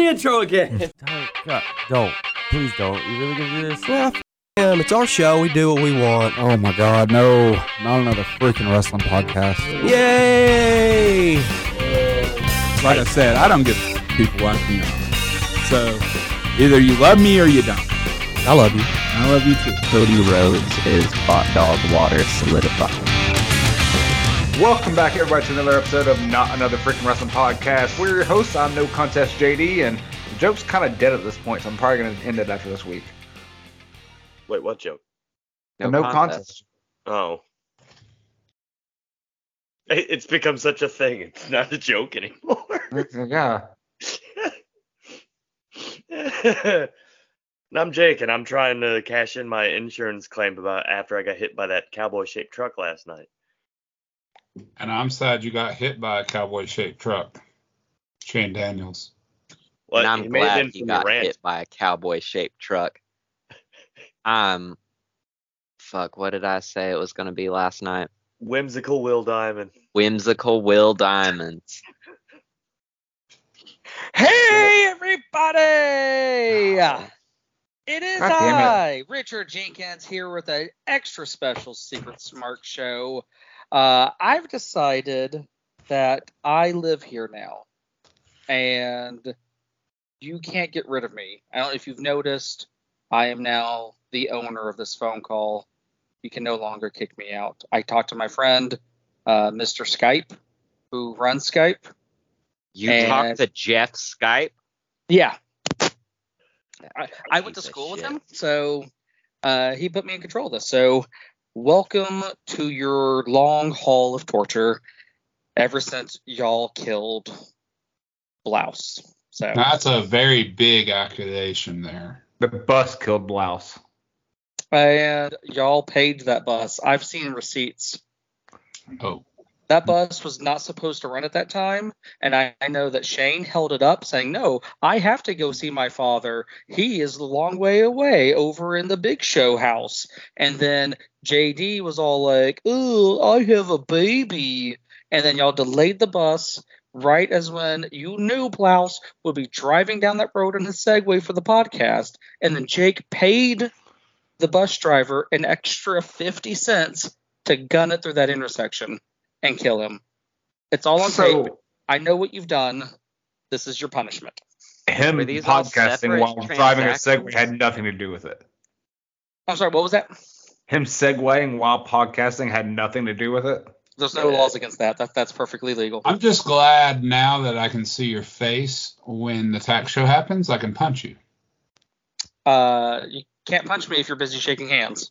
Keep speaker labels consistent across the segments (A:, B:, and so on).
A: the intro again.
B: Don't, God, don't. Please don't. You really gonna do this?
C: Yeah, f- him. It's our show. We do what we want.
D: Oh my god, no. Not another freaking wrestling podcast.
C: Yay!
D: Like I said, I don't get people like me. So either you love me or you don't.
C: I love you.
D: I love you too.
E: Cody Rhodes is hot dog water solidified.
F: Welcome back, everybody, to another episode of Not Another Freaking Wrestling Podcast. We're your hosts. I'm No Contest JD, and the joke's kind of dead at this point, so I'm probably going to end it after this week.
G: Wait, what joke?
F: The No, contest.
G: Oh. It's become such a thing. It's not a joke anymore.
F: Yeah.
G: and I'm Jayke, and I'm trying to cash in my insurance claim about after I got hit by that cowboy-shaped truck last night.
D: And I'm sad you got hit by a cowboy shaped truck. Shane Daniels.
G: Well,
E: and I'm
G: he may have
E: glad
G: been
E: he got
G: rant.
E: hit by a cowboy shaped truck. Um, fuck, what did I say it was going to be last night?
G: Whimsical Will Diamond.
E: Whimsical Will Diamonds.
H: Hey, everybody! It is
F: God damn
H: I, Richard Jenkins, here with an extra special Secret Smart show. Uh, I've decided that I live here now, and you can't get rid of me. I don't know if you've noticed, I am now the owner of this phone call. You can no longer kick me out. I talked to my friend, uh, Mr. Skype, who runs Skype.
E: You
H: And-
E: talked to Jeff Skype?
H: Yeah, I, I went to
E: Piece of
H: school with him, so uh, he put me in control of this. So, welcome to your long haul of torture. Ever since y'all killed Blouse, so
D: That's a very big accusation there.
F: The bus killed Blouse.
H: and y'all paid that bus. I've seen receipts.
D: Oh.
H: That bus was not supposed to run at that time, and I, I know that Shane held it up, saying, "No, I have to go see my father. He is a long way away over in the Big Show house." And then JD was all like, "Oh, I have a baby," and then y'all delayed the bus right as when you knew Blouse would be driving down that road in his Segway for the podcast, and then Jayke paid the bus driver an extra fifty cents to gun it through that intersection and kill him. It's all on tape. I know what you've done. This is your punishment.
F: him
E: these
F: podcasting while driving a
E: transactions?
F: Segway had nothing to do with it.
H: I'm sorry, what was that?
F: Him segwaying while podcasting had nothing to do with it.
H: There's no laws against that. that that's perfectly legal.
D: I'm just glad now that I can see your face when the tax show happens, I can punch you.
H: Uh, you can't punch me if you're busy shaking hands.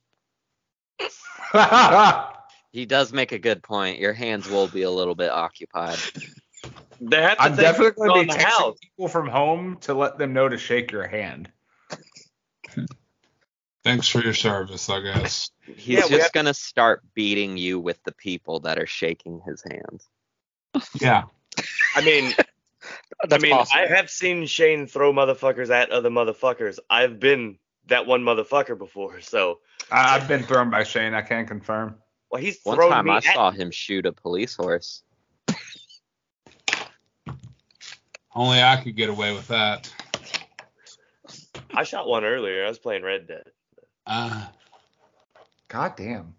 E: He does make a good point. Your hands will be a little bit occupied.
G: They have to
F: I'm definitely going to be
G: the
F: texting
G: house.
F: people from home to let them know to shake your hand.
D: Thanks for your service, I guess.
E: He's
G: Yeah,
E: just
G: have-
E: gonna start beating you with the people that are shaking his hands.
D: Yeah.
G: I mean, I mean,
H: possible.
G: I have seen Shane throw motherfuckers at other motherfuckers. I've been that one motherfucker before, so
F: I- I've been thrown by Shane. I can confirm.
G: Well, he's
E: One
G: thrown
E: time
G: me
E: I
G: at
E: saw him shoot a police horse.
D: Only I could get away with that.
G: I shot one earlier. I was playing Red Dead.
D: Uh,
F: God damn.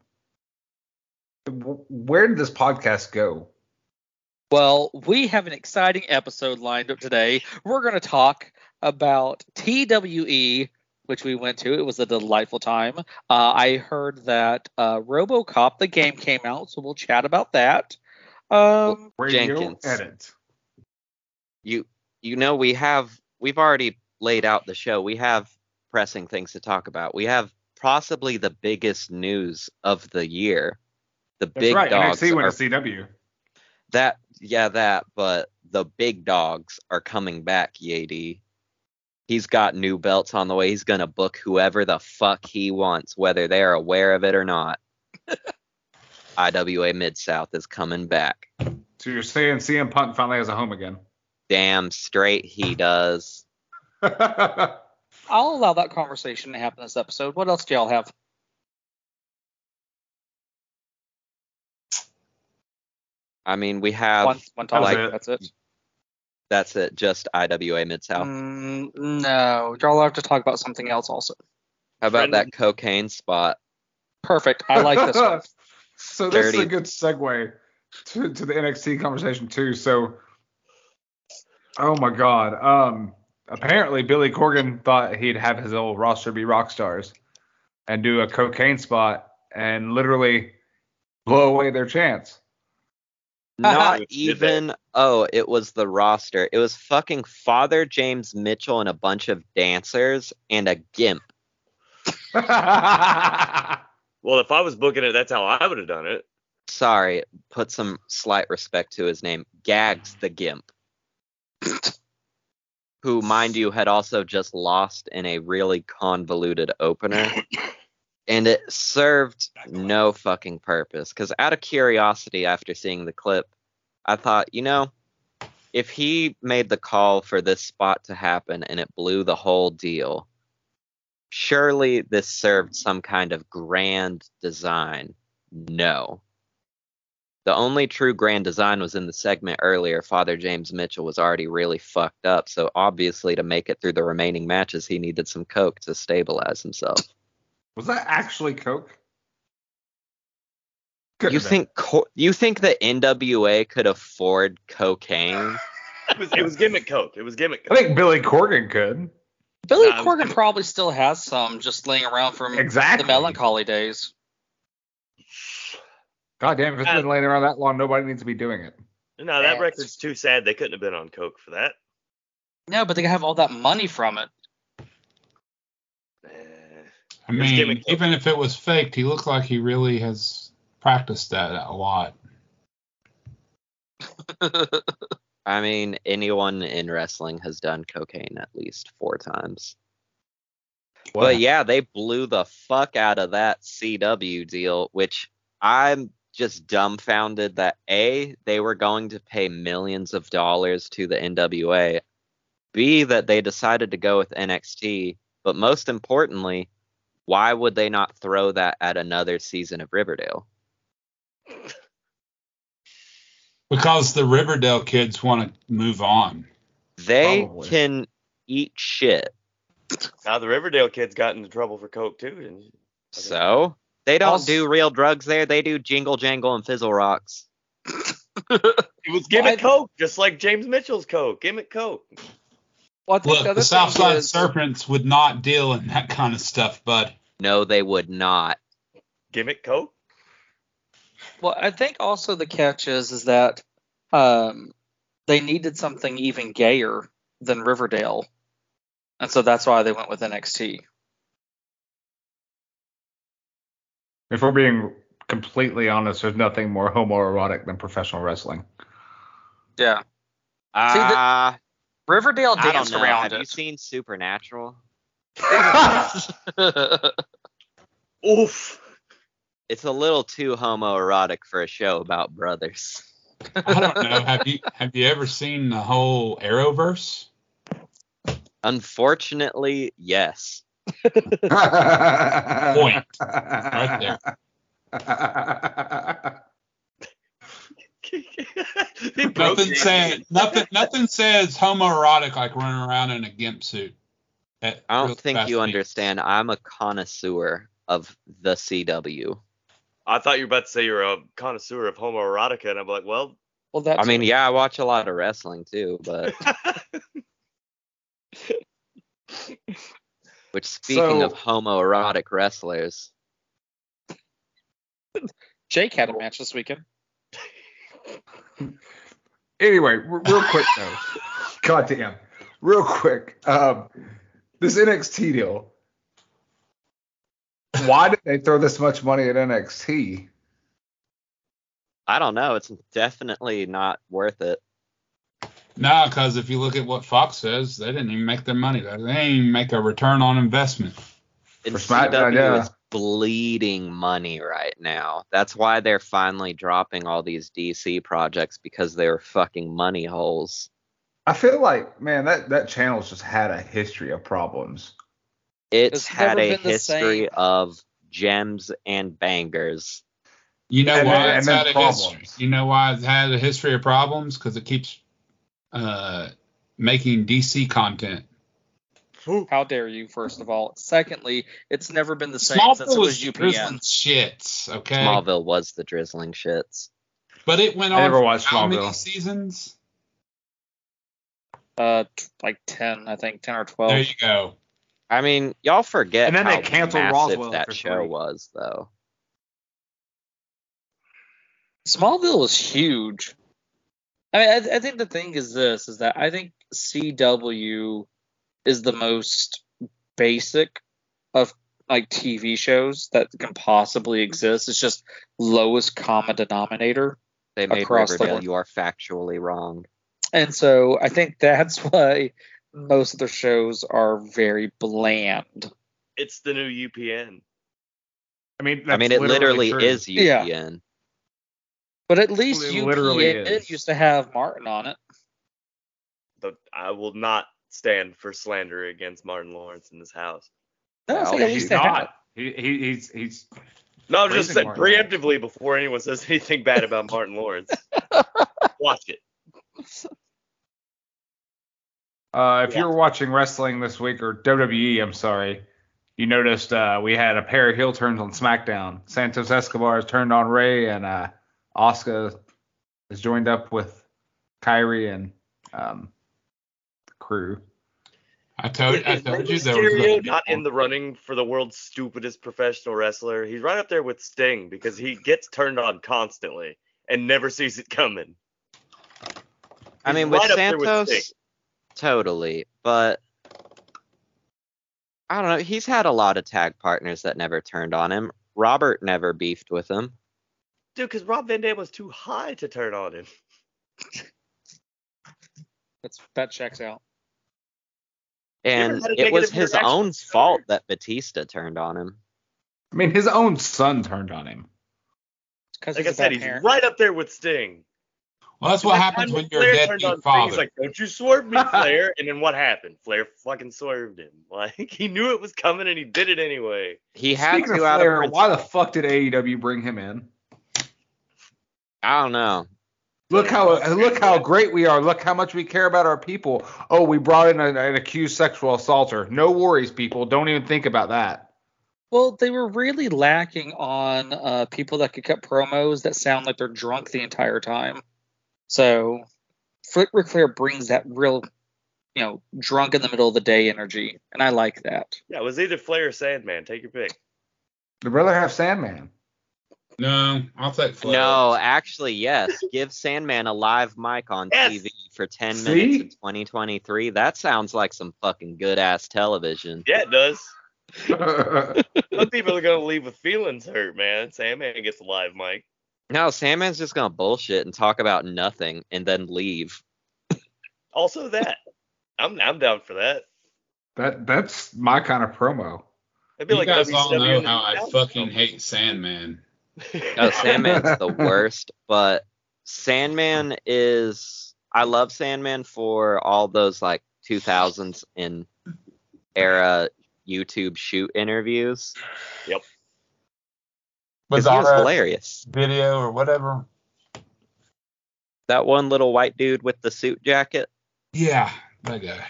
F: Where did this podcast go?
H: Well, we have an exciting episode lined up today. We're going to talk about TWE, which we went to. It was a delightful time. Uh, I heard that uh, RoboCop, the game, came out, so we'll chat about that. Um,
F: Radio
E: Jenkins.
F: edit.
E: You you know we have we've already laid out the show. We have pressing things to talk about. We have possibly the biggest news of the year. The
F: That's
E: big
F: right.
E: dogs
F: NXT went
E: are
F: to CW.
E: that yeah that but the big dogs are coming back yad he's got new belts on the way he's gonna book whoever the fuck he wants whether they're aware of it or not iwa mid south is coming back
F: So you're saying CM Punk finally has a home again?
E: damn straight he does
H: I'll allow that conversation to happen this episode. What else do y'all have?
E: i mean we have
H: One, one topic.
F: it.
H: That's it.
E: That's it. Just IWA Mid South.
H: Mm, no, y'all have to talk about something else also.
E: How about
G: Brendan-
E: that cocaine spot?
H: Perfect. I like this one.
F: so this is a good segue to, to the NXT conversation too. So, oh my God. Um, apparently Billy Corgan thought he'd have his old roster be rock stars and do a cocaine spot and literally blow away their chance.
E: Not even. Oh, it was the roster. It was fucking Father James Mitchell and a bunch of dancers and a gimp.
G: Well, if I was booking it, that's how I would have done it.
E: Sorry, put some slight respect to his name. Gags the gimp. Who, mind you, had also just lost in a really convoluted opener. and it served no fucking purpose. Because out of curiosity, after seeing the clip, I thought, you know, if he made the call for this spot to happen and it blew the whole deal, surely this served some kind of grand design. No. The only true grand design was in the segment earlier. Father James Mitchell was already really fucked up, so obviously to make it through the remaining matches, he needed some coke to stabilize himself.
F: Was that actually Coke? Couldn't
E: You think co- you think the NWA could afford cocaine?
G: It was, it was gimmick coke. It was gimmick
F: I think Billy Corgan could.
H: Billy
G: Nah,
H: Corgan probably still has some just laying around from
F: Exactly.
H: the melancholy days.
F: God damn, if it's been laying around that long, nobody needs to be doing it.
G: No, that
H: Facts.
G: record's too sad. They couldn't have been on coke for that.
H: No, but they have all that money from it.
A: I mean, even if it was faked, he looked like he really has practiced that a lot.
E: I mean, anyone in wrestling has done cocaine at least four times. But yeah, they blew the fuck out of that CW deal, which I'm just dumbfounded that A, they were going to pay millions of dollars to the NWA, B, that they decided to go with NXT, but most importantly, why would they not throw that at another season of Riverdale?
A: Because the Riverdale kids want to move on.
E: They
F: Probably.
E: can eat shit.
G: Now the Riverdale kids got into trouble for coke too. didn't you?
E: So they don't
H: Also-
E: do real drugs there. They do jingle jangle and fizzle rocks.
G: It was gimmick coke, just like James Mitchell's coke. Gimmick coke.
H: Well, I think
A: Look,
H: the
A: the
H: other
A: Southside
H: is,
A: Serpents would not deal in that kind of stuff, bud.
E: No, they would not.
G: Gimmick coke.
H: well, I think also the catch is is that um, they needed something even gayer than Riverdale, and so that's why they went with NXT.
F: If we're being completely honest, there's nothing more homoerotic than professional wrestling.
H: Yeah,
E: Ah,
H: Riverdale
E: I don't
H: danced
E: know.
H: around
E: Have you seen Supernatural?
G: Oof.
E: It's a little too homoerotic for a show about brothers.
A: I don't know. have you have you ever seen the whole Arrowverse?
E: Unfortunately, yes.
A: Point. Right
F: there.
G: He broke
A: Nothing says nothing nothing says homoerotic like running around in a gimp suit. At
E: I don't think you
A: speed.
E: understand. I'm a connoisseur of the CW.
G: I thought you were about to say you're a connoisseur of homoerotica, and I'm like, well,
H: well, that's
E: I mean, yeah, I watch a lot of wrestling too, but which speaking of homoerotic wrestlers,
H: Jayke had a match this weekend.
F: Anyway, r- real quick though. God damn. Real quick. Um, this NXT deal. Why did they throw this much money at NXT?
E: I don't know. It's definitely not worth it.
A: No, because if you look at what Fox says, they didn't even make their money. They didn't even make a return on investment.
E: And
F: For SmackDown,
E: CW
F: yeah.
E: is bleeding money right now. That's why they're finally dropping all these DC projects because they're fucking money holes.
F: I feel like, man, that, that channel's just had a history of problems.
E: It's,
H: It's
E: had a history of gems and bangers.
A: You know
F: And
A: why
F: then-
A: it's had a history. You know why it's had a history of problems? Because it keeps uh, making DC content.
H: How dare you? First of all, secondly, it's never been the same since it
A: Smallville
H: was
A: was
H: UPN.
A: drizzling shits, okay?
E: Smallville was the drizzling shits.
A: But it went
F: I
A: on
F: never
A: for
F: watched
A: how many seasons?
H: Uh, t- like ten, I think ten or twelve.
A: There you go.
E: I mean, y'all forget
F: And then they canceled
E: massive
F: Roswell
E: that
F: for
E: show
F: three.
E: was, though.
H: Smallville was huge. I mean, I, I think the thing is this: is that I think CW is the most basic of like TV shows that can possibly exist. It's just lowest common denominator.
E: They made
H: Across the
E: Riverdale.
H: board.
E: You are factually wrong.
H: And so I think that's why most of their shows are very bland.
G: It's the new UPN.
F: I mean,
E: I mean, it literally
F: true.
E: is
H: Yeah.
E: UPN.
H: But at least
F: It
H: UPN
F: literally is.
H: used to have Martin on it.
G: But I will not stand for slander against Martin Lawrence in this house.
H: No,
E: Well,
H: like
F: He's
H: least they had it.
F: not. He, he, he's he's
G: No, I'm just
F: Praising
G: saying
F: Martin
G: preemptively before anyone says anything bad about Martin Lawrence. Watch it.
F: Uh, if
G: Yeah.
F: you were watching wrestling this week or WWE, I'm sorry, you noticed uh, we had a pair of heel turns on SmackDown. Santos Escobar has turned on Rey, and uh, Oscar has joined up with Kyrie and um, crew.
A: I told, I told you there was
G: Mysterio
A: gonna
G: not
A: more.
G: in the running for the world's stupidest professional wrestler. He's right up there with Sting because he gets turned on constantly and never sees it coming.
E: I mean, with
G: right up with
E: Santos,
G: Sting.
E: totally. But I don't know. He's had a lot of tag partners that never turned on him. Robert never beefed with him.
G: Dude, because Rob Van Dam was too high to turn on him.
H: That's, that checks out.
E: And it was his
G: interaction
E: own fault that Batista turned on him.
F: I mean, his own son turned on him.
H: Because
G: Like
H: he's
G: I
H: a
G: said, he's
H: parent.
G: right up there with Sting.
A: Well, that's what
G: That
A: happens when
G: that
A: you're a
G: Flair turned on
A: deadbeat father.
G: He's like, "Don't you swerve me, Flair!" and then what happened? Flair fucking swerved him. Like he knew it was coming and he did it anyway.
E: He had
F: Speaking
E: to
F: of
E: out
F: Flair,
E: of
F: why the fuck did AEW bring him in?
E: I don't know.
F: Look how look how great we are. Look how much we care about our people. Oh, we brought in an, an accused sexual assaulter. No worries, people. Don't even think about that.
H: Well, they were really lacking on uh, people that could cut promos that sound like they're drunk the entire time. So, Ric Ric Flair brings that real, you know, drunk in the middle of the day energy, and I like that.
G: Yeah, it was either Flair or Sandman. Take your pick.
F: I'd rather have Sandman.
A: No, I'll take Flair.
E: No, actually, yes. Give Sandman a live mic on
G: Yes.
E: TV for 10
F: See?
E: minutes in 2023. That sounds like some fucking good ass television.
G: Yeah, it does. Some people are gonna leave with feelings hurt, man. Sandman gets a live mic.
E: No, Sandman's just gonna bullshit and talk about nothing and then leave.
G: Also that. I'm I'm down for that.
F: that that's my kind of promo.
G: It'd be
A: You
G: like
A: guys all know how I fucking hate Sandman.
E: No, Sandman's the worst, but Sandman is. I love Sandman for all those like 2000s in era YouTube shoot interviews.
A: Was
E: 'Cause he was hilarious.
A: video or whatever?
E: That one little white dude with the suit jacket.
A: Yeah, that guy.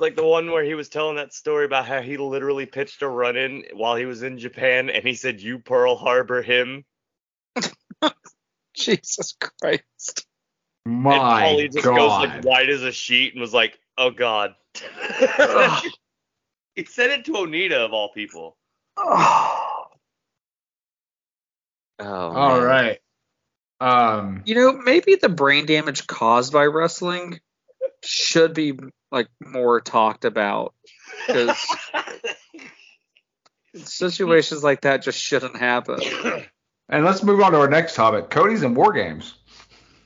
G: Like the one where he was telling that story about how he literally pitched a run in while he was in Japan and he said you Pearl Harbor him.
H: Jesus Christ.
G: My and
F: My
G: Paulie just goes like white as a sheet and was like, Oh god. he said it to Onita of all people.
E: Oh,
F: All
E: man.
F: right. Um.
H: You know, maybe the brain damage caused by wrestling should be like more talked about because situations like that just shouldn't happen.
F: And let's move on to our next topic. Cody's in war games.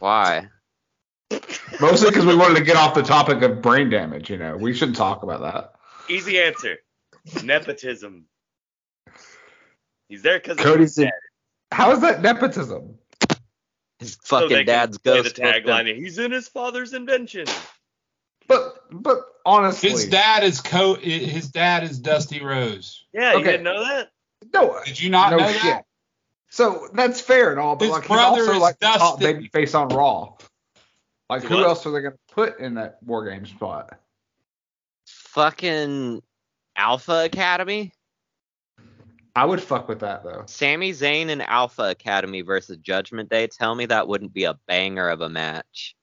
E: Why?
F: Mostly because we wanted to get off the topic of brain damage. You know, we shouldn't talk about that.
G: Easy answer. Nepotism. He's there because
F: Cody's in. How is that nepotism?
E: His fucking
G: they can
E: dad's ghost.
G: the tagline. He's in his father's invention.
F: But but honestly,
A: His dad is co. His dad is Dusty Rhodes.
G: Yeah, you
F: Okay.
G: didn't know that?
F: no,
A: Did you not
F: no
A: know
F: shit.
A: that?
F: So that's fair and all, but
A: His
F: like he's also
A: is
F: like the top baby face on Raw. Like
G: Do
F: who else are they gonna put in that war game spot?
E: Fucking Alpha Academy?
F: I would fuck with that though.
E: Sami Zayn and Alpha Academy versus Judgment Day. Tell me that wouldn't be a banger of a match.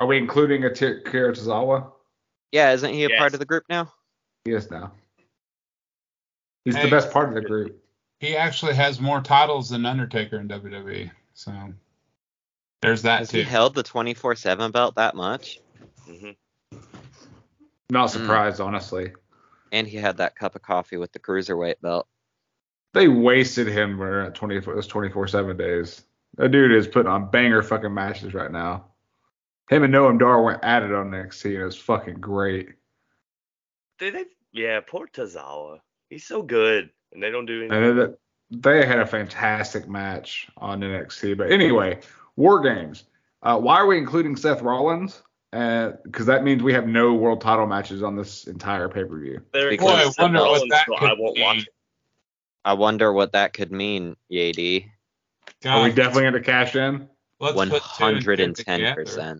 F: Are we including a T- Kira Tozawa?
E: Yeah, isn't he a part of the group now?
F: He is now. He's
A: Hey.
F: the best part of the group.
A: He actually has more titles than Undertaker in WWE. So there's that
E: Has
A: too.
E: he held the 24 7 belt that much?
G: hmm
F: Not surprised, honestly.
E: And he had that cup of coffee with the cruiserweight belt.
F: They wasted him for at 20 those 24 seven days. That dude is putting on banger fucking matches right now. Him and Noam Dar went at it on NXT and it was fucking great.
G: They, they, yeah, poor Tozawa. He's so good, and they don't do anything.
F: And they had a fantastic match on NXT. But anyway, War Games. Uh, why are we including Seth Rollins? Because that means we have no world title matches on this entire pay per view.
E: Boy,
A: Boy, I
G: Seth
A: wonder what that
G: so
A: could
G: I won't watch
A: mean.
G: it.
E: I wonder what that could mean, Yad.
F: Are we definitely going to cash in?
A: let's put two and two together.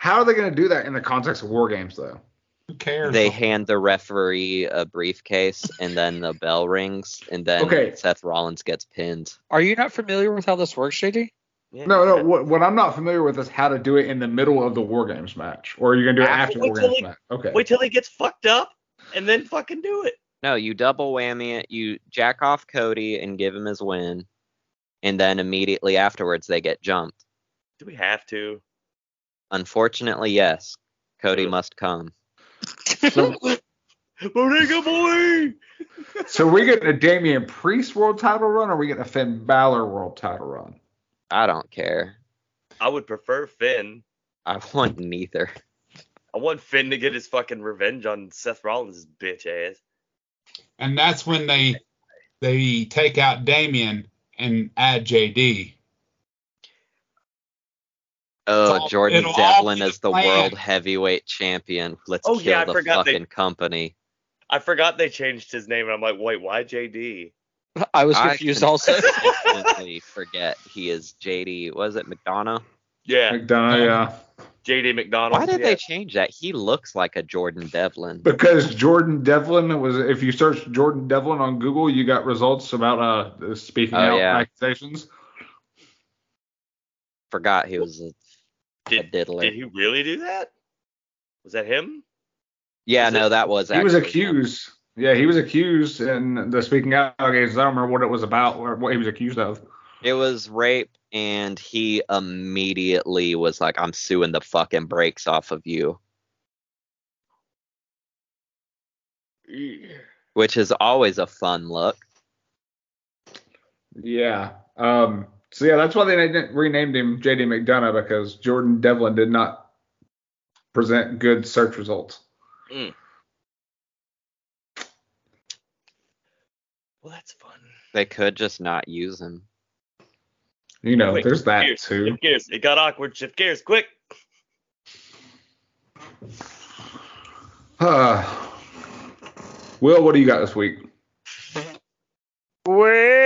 E: 110%.
F: How are they going to do that in the context of War Games, though?
A: Who cares?
E: They hand the referee a briefcase and then the bell rings and then
F: Okay.
E: Seth Rollins gets pinned.
H: Are you not familiar with how this works, JD?
G: Yeah,
F: No, no. What, what I'm not familiar with is how to do it in the middle of the War Games match, or are you going to do it
G: After-
F: after the War Games
G: he-
F: match? Okay.
G: Wait till he gets fucked up, and then fucking do it.
E: No, you double whammy it. You jack off Cody and give him his win. And then immediately afterwards, they get jumped.
G: Do we have to?
E: Unfortunately, yes. Cody
G: Ugh.
E: must come.
F: So,
G: Bodega boy.
F: so we getting a Damian Priest world title run, or we getting a Finn Balor world title run?
E: I don't care.
G: I would prefer Finn.
E: I want neither.
G: I want Finn to get his fucking revenge on Seth Rollins' bitch ass.
A: and that's when they they take out Damian and add JD.
E: Oh, Jordan Devlin is
A: the
E: the
A: plan.
E: world heavyweight champion. Let's
G: Oh,
E: kill
G: yeah, I
E: the
G: forgot they-
E: fucking company.
G: I forgot they changed his name, and I'm like, wait, why JD?
H: I was confused
E: can-
H: also.
E: Instantly forget he is JD. Was it McDonagh?
G: Yeah,
F: McDonagh, yeah.
G: JD McDonald.
E: Why did
G: yeah.
E: they change that? He looks like a Jordan Devlin.
F: Because Jordan Devlin was, if you search Jordan Devlin on Google, you got results about uh speaking
E: Oh,
F: out
E: yeah.
F: accusations.
E: Forgot he was a, a
G: Did,
E: diddler.
G: did he really do that? Was that him?
E: yeah,
G: was
E: no,
G: it-
E: that was
F: He was
E: actually him.
F: accused. Yeah, he was accused in the speaking out allegations. I don't remember what it was about or what he was accused of.
E: It was rape, and he immediately was like, "I'm suing the fucking brakes off of you," which is always a fun look.
F: Yeah. Um. So yeah, that's why they renamed him JD McDonagh because Jordan Devlin did not present good search results.
G: Well, that's fun.
E: They could just not use him.
F: You know,
G: Wait,
F: there's that
G: Gears,
F: too.
G: Shift gears. It got awkward. Shift gears, quick.
F: Uh, Will, what do you got this week?
G: Well,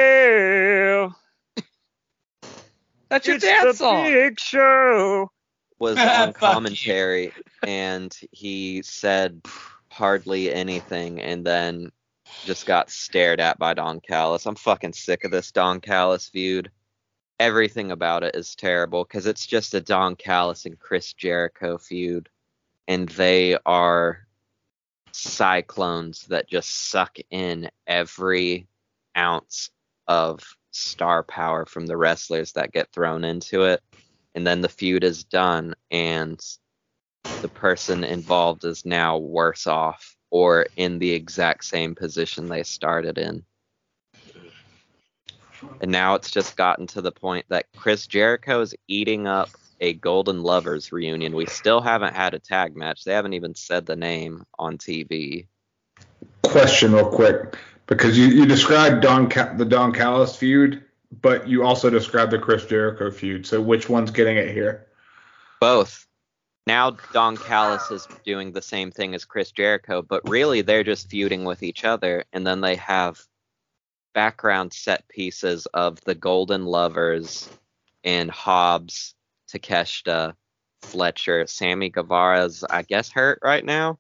H: That's your dance song.
G: big show.
E: Was
A: Fuck
E: on commentary, and he said hardly anything, and then just got stared at by Don Callis. I'm fucking sick of this Don Callis feud. Everything about it is terrible because it's just a Don Callis and Chris Jericho feud, and they are cyclones that just suck in every ounce of star power from the wrestlers that get thrown into it. And then the feud is done, and the person involved is now worse off or in the exact same position they started in. And now it's just gotten to the point that Chris Jericho is eating up a Golden Lovers reunion. We still haven't had a tag match. They haven't even said the name on TV.
F: Question real quick because you, you described Don Ca- the Don Callis feud, but you also described the Chris Jericho feud. So which one's getting it here?
E: Both. Now Don Callis is doing the same thing as Chris Jericho, but really they're just feuding with each other, and then they have background set pieces of the Golden Lovers and Hobbs, Takeshita, Fletcher, Sammy Guevara's I guess hurt right now.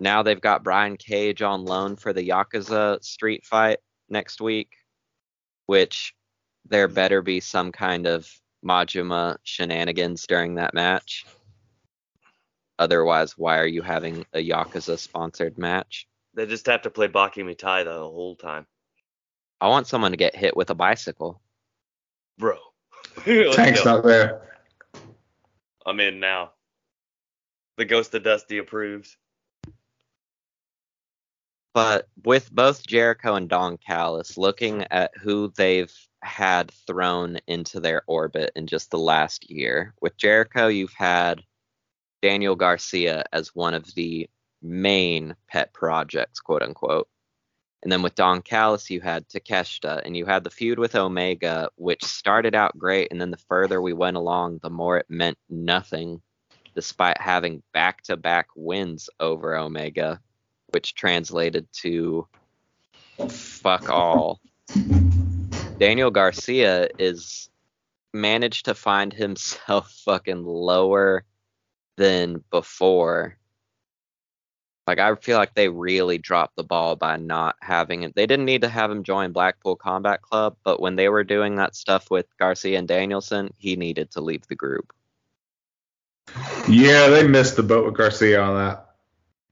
E: Now they've got Brian Cage on loan for the Yakuza street fight next week, which there better be some kind of Majima shenanigans during that match. Otherwise, why are you having a Yakuza sponsored match?
G: They just have to play Baka Mitai the whole time.
E: I want someone to get hit with a bicycle.
G: Bro. Let's
F: Tank's
G: go.
F: not there.
G: I'm in now. The Ghost of Dusty approves.
E: But with both Jericho and Don Callis, looking at who they've had thrown into their orbit in just the last year, with Jericho, you've had Daniel Garcia as one of the main pet projects, quote unquote. And then with Don Callis, you had Takeshita, and you had the feud with Omega, which started out great, and then the further we went along, the more it meant nothing, despite having back to back wins over Omega, which translated to fuck all. Daniel Garcia is managed to find himself fucking lower than before. Like I feel like they really dropped the ball by not having it. They didn't need to have him join Blackpool Combat Club, but when they were doing that stuff with Garcia and Danielson, he needed to leave the group.
F: Yeah, they missed the boat with Garcia on that.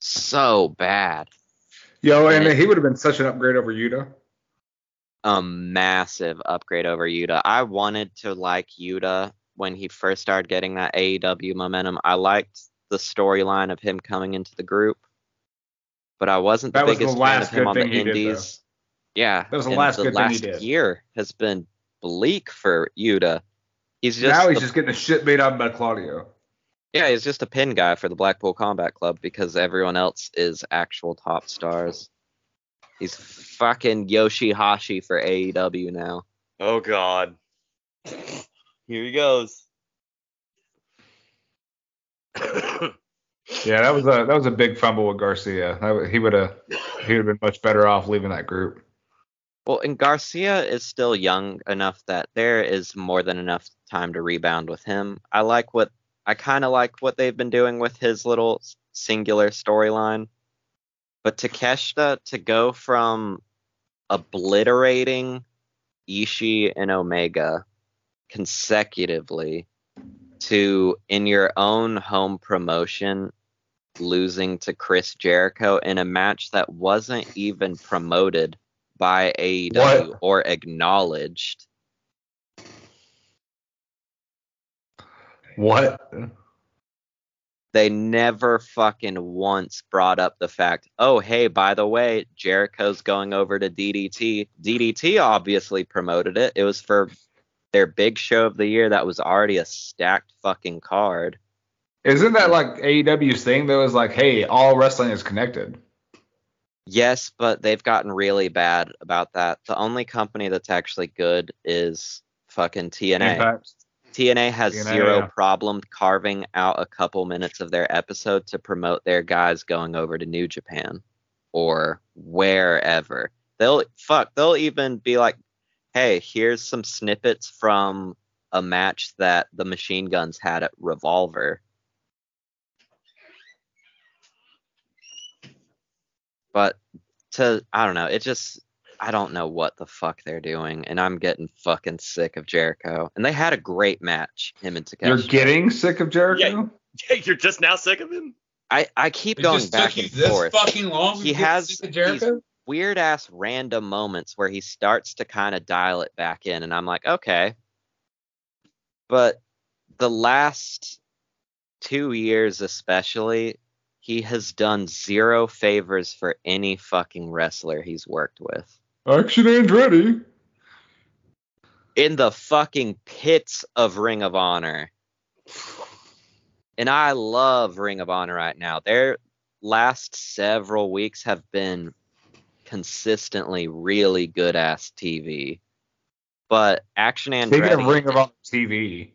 E: So bad.
F: Yo, and he would have been such an upgrade over Yuta.
E: a massive upgrade over Yuta. I wanted to like Yuta when he first started getting that AEW momentum. I liked the storyline of him coming into the group, but I wasn't the
F: That was the
E: biggest fan
F: last
E: of him on the
F: he did,
E: indies. yeah,
F: That was the last
E: the
F: good thing he
E: last
F: did.
E: year has been bleak for Yuta. He's just
F: now he's
E: the-
F: just getting the shit made out by Claudio.
E: Yeah, he's just a pin guy for the Blackpool Combat Club because everyone else is actual top stars. He's fucking Yoshihashi for AEW now.
G: Oh God. Here he goes.
F: Yeah, that was a that was a big fumble with Garcia. That, he would have he would have been much better off leaving that group.
E: Well, and Garcia is still young enough that there is more than enough time to rebound with him. I like what I kind of like what they've been doing with his little singular storyline. But Takeshita to go from obliterating Ishii and Omega consecutively to in your own home promotion losing to Chris Jericho in a match that wasn't even promoted by AEW
F: What?
E: or acknowledged.
F: What?
E: They never fucking once brought up the fact, oh, hey, by the way, Jericho's going over to DDT. DDT obviously promoted it. It was for their big show of the year that was already a stacked fucking card.
F: Isn't that like AEW's thing though? Is like, hey, all wrestling is connected.
E: Yes, but they've gotten really bad about that. The only company that's actually good is fucking TNA.
F: Impact.
E: TNA has
F: TNA,
E: zero
F: yeah.
E: problem carving out a couple minutes of their episode to promote their guys going over to New Japan or wherever. They'll fuck, they'll even be like, "Hey, here's some snippets from a match that the Machine Guns had at Revolver." But to I don't know, it just I don't know what the fuck they're doing, and I'm getting fucking sick of Jericho. And they had a great match, him and
F: TikTok.
E: You're
F: getting sick of Jericho?
G: Yeah, you're just now sick of him?
E: I I keep
A: It
E: going
A: just
E: back
A: took you
E: and
A: this
E: forth.
A: fucking long. to
E: He
A: get
E: has
A: sick of Jericho.
E: these weird ass random moments where he starts to kind of dial it back in, and I'm like, okay. But the last two years, especially, he has done zero favors for any fucking wrestler he's worked with.
F: Action Andretti.
E: in the fucking pits of Ring of Honor. And I love Ring of Honor right now. Their last several weeks have been consistently really good ass TV. But Action
F: Speaking of
E: Andretti,
F: Ring of Honor TV,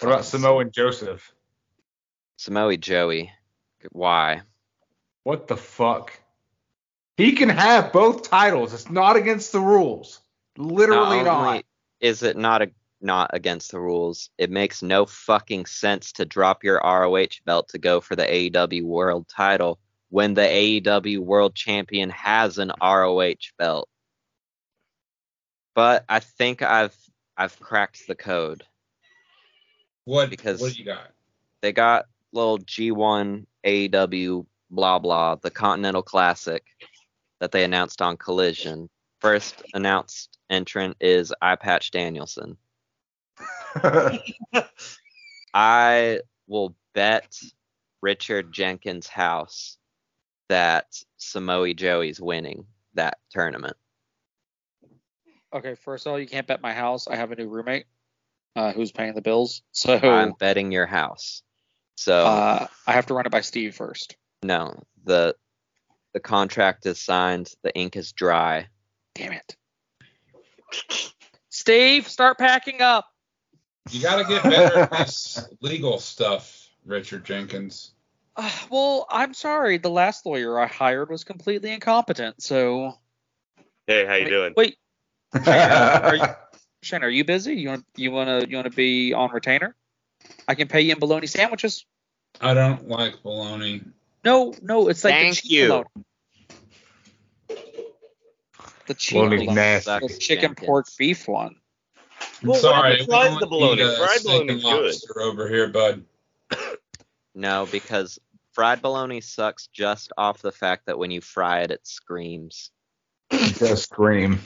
F: what about Samoa and Joseph?
E: Samoa Joey, why?
F: What the fuck? He can have both titles. It's not against the rules. Literally
E: Not
F: not.
E: Is it not a not against the rules? It makes no fucking sense to drop your ROH belt to go for the AEW World Title when the AEW World Champion has an ROH belt. But I think I've I've cracked the code.
A: What?
E: Because-
A: what do you got?
E: They got little G1 AEW blah blah the Continental Classic that they announced on Collision. First announced entrant is Eye Patch Danielson. I will bet Richard Jenkins' house that Samoa Joey's winning that tournament.
H: Okay, first of all, you can't bet my house. I have a new roommate uh, who's paying the bills, so
E: I'm betting your house. So
H: uh, I have to run it by Steve first.
E: no, the the contract is signed, the ink is dry.
H: Damn it. Steve, start packing up.
A: You got to get better at this legal stuff, Richard Jenkins.
H: Uh, well, I'm sorry. The last lawyer I hired was completely incompetent. So
G: Hey, how you
H: wait,
G: doing?
H: Wait, are you, Shane, are you busy? You want you want to you want to be on retainer? I can pay you in bologna sandwiches.
A: I don't like bologna.
H: No, no, it's like
E: Thank
H: the cheap
E: you.
H: bologna. The cheap
F: Bologna's
H: The chicken pork beef one.
A: I'm
G: Well,
A: sorry.
G: happened fried the bologna?
A: eat, uh,
G: Fried
A: steak
G: bologna's
A: and
G: good.
A: over here, bud.
E: No, because fried bologna sucks just off the fact that when you fry it, it screams.
F: Just scream.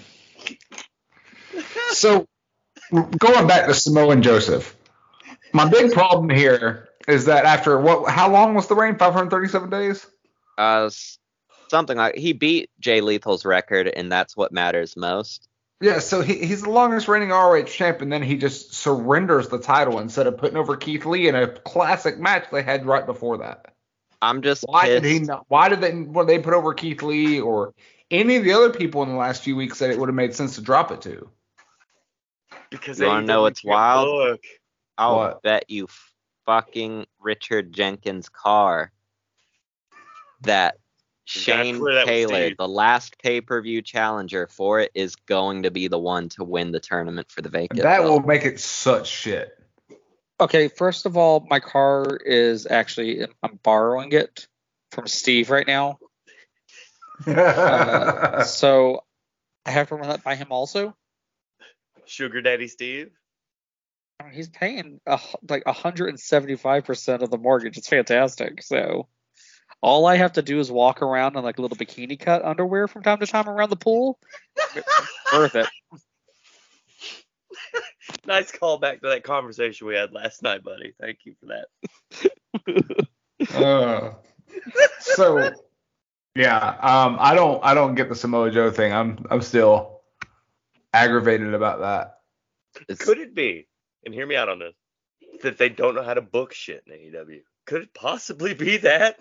F: So, going back to Samoa and Joseph, my big problem here is that after what? How long was the reign? 537 days.
E: Uh, something like he beat Jay Lethal's record, and that's what matters most.
F: Yeah, so he, he's the longest reigning ROH champ, and then he just surrenders the title instead of putting over Keith Lee in a classic match they had right before that.
E: I'm just
F: Why
E: pissed.
F: did he not? Why did they? When they put over Keith Lee or any of the other people in the last few weeks that it would have made sense to drop it to?
G: Because
E: You wanna know
G: AEW
E: what's wild?
G: book.
E: I'll
F: What?
E: bet you fucking Richard Jenkins' car that Shane
G: clear that
E: Taylor, the last pay per view challenger for it, is going to be the one to win the tournament for the vacant.
F: That
E: belt.
F: will make it such shit.
H: Okay, first of all, my car is actually I'm borrowing it from Steve right now, uh, so I have to run that by him also.
G: Sugar Daddy Steve.
H: I mean, he's paying a, like 175 percent of the mortgage. It's fantastic. So all I have to do is walk around in like a little bikini cut underwear from time to time around the pool. Worth it.
G: Nice callback to that conversation we had last night, buddy. Thank you for that.
F: Uh, so yeah, um, I don't I don't get the Samoa Joe thing. I'm I'm still aggravated about that.
E: It's-
G: Could it be, and hear me out on this, that they don't know how to book shit in AEW? Could it possibly be that?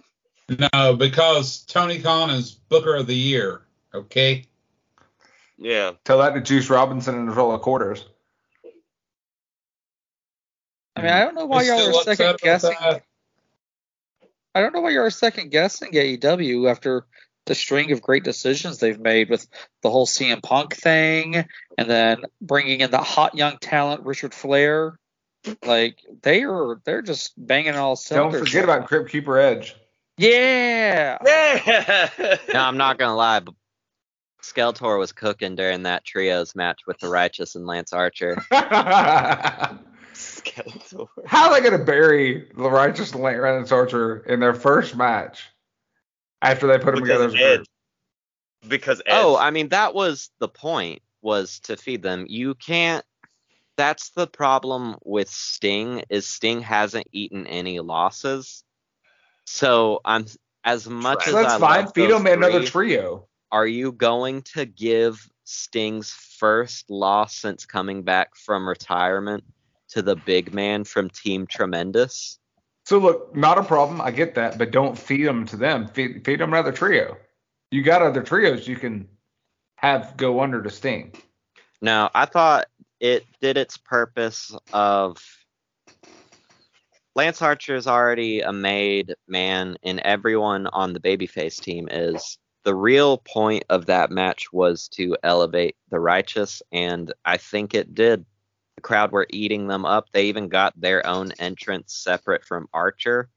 A: No, because Tony Khan is Booker of the Year. Okay.
G: Yeah.
F: Tell that to Juice Robinson and his roll of quarters.
H: I mean, I don't know why
A: You're
H: y'all are second guessing. I don't know why you're second guessing AEW after the string of great decisions they've made with the whole CM Punk thing, and then bringing in the hot young talent Richard Flair. Like they are, they're just banging all cylinders.
F: Don't forget about Crypt Keeper Edge.
H: Yeah.
G: Yeah.
E: no, I'm not gonna lie, but Skeletor was cooking during that trios match with the Righteous and Lance Archer.
G: Skeletor.
F: How are they gonna bury the righteous and Lance Archer in their first match after they put them together
G: Because
F: a
G: Edge.
F: group?
G: Because Edge.
E: Oh, I mean that was the point was to feed them. You can't that's the problem with Sting is Sting hasn't eaten any losses. So I'm as much
F: So
E: as
F: that's
E: I
F: fine.
E: love
F: Feed
E: those
F: them another trio.
E: are you going to give Sting's first loss since coming back from retirement to the big man from Team Tremendous?
F: So look, not a problem. I get that, but don't feed them to them. Feed, feed them another trio. You got other trios you can have go under to Sting.
E: No, I thought it did its purpose of Lance Archer is already a made man, and everyone on the babyface team is. the real point of that match was to elevate the righteous, and I think it did. The crowd were eating them up. They even got their own entrance separate from Archer.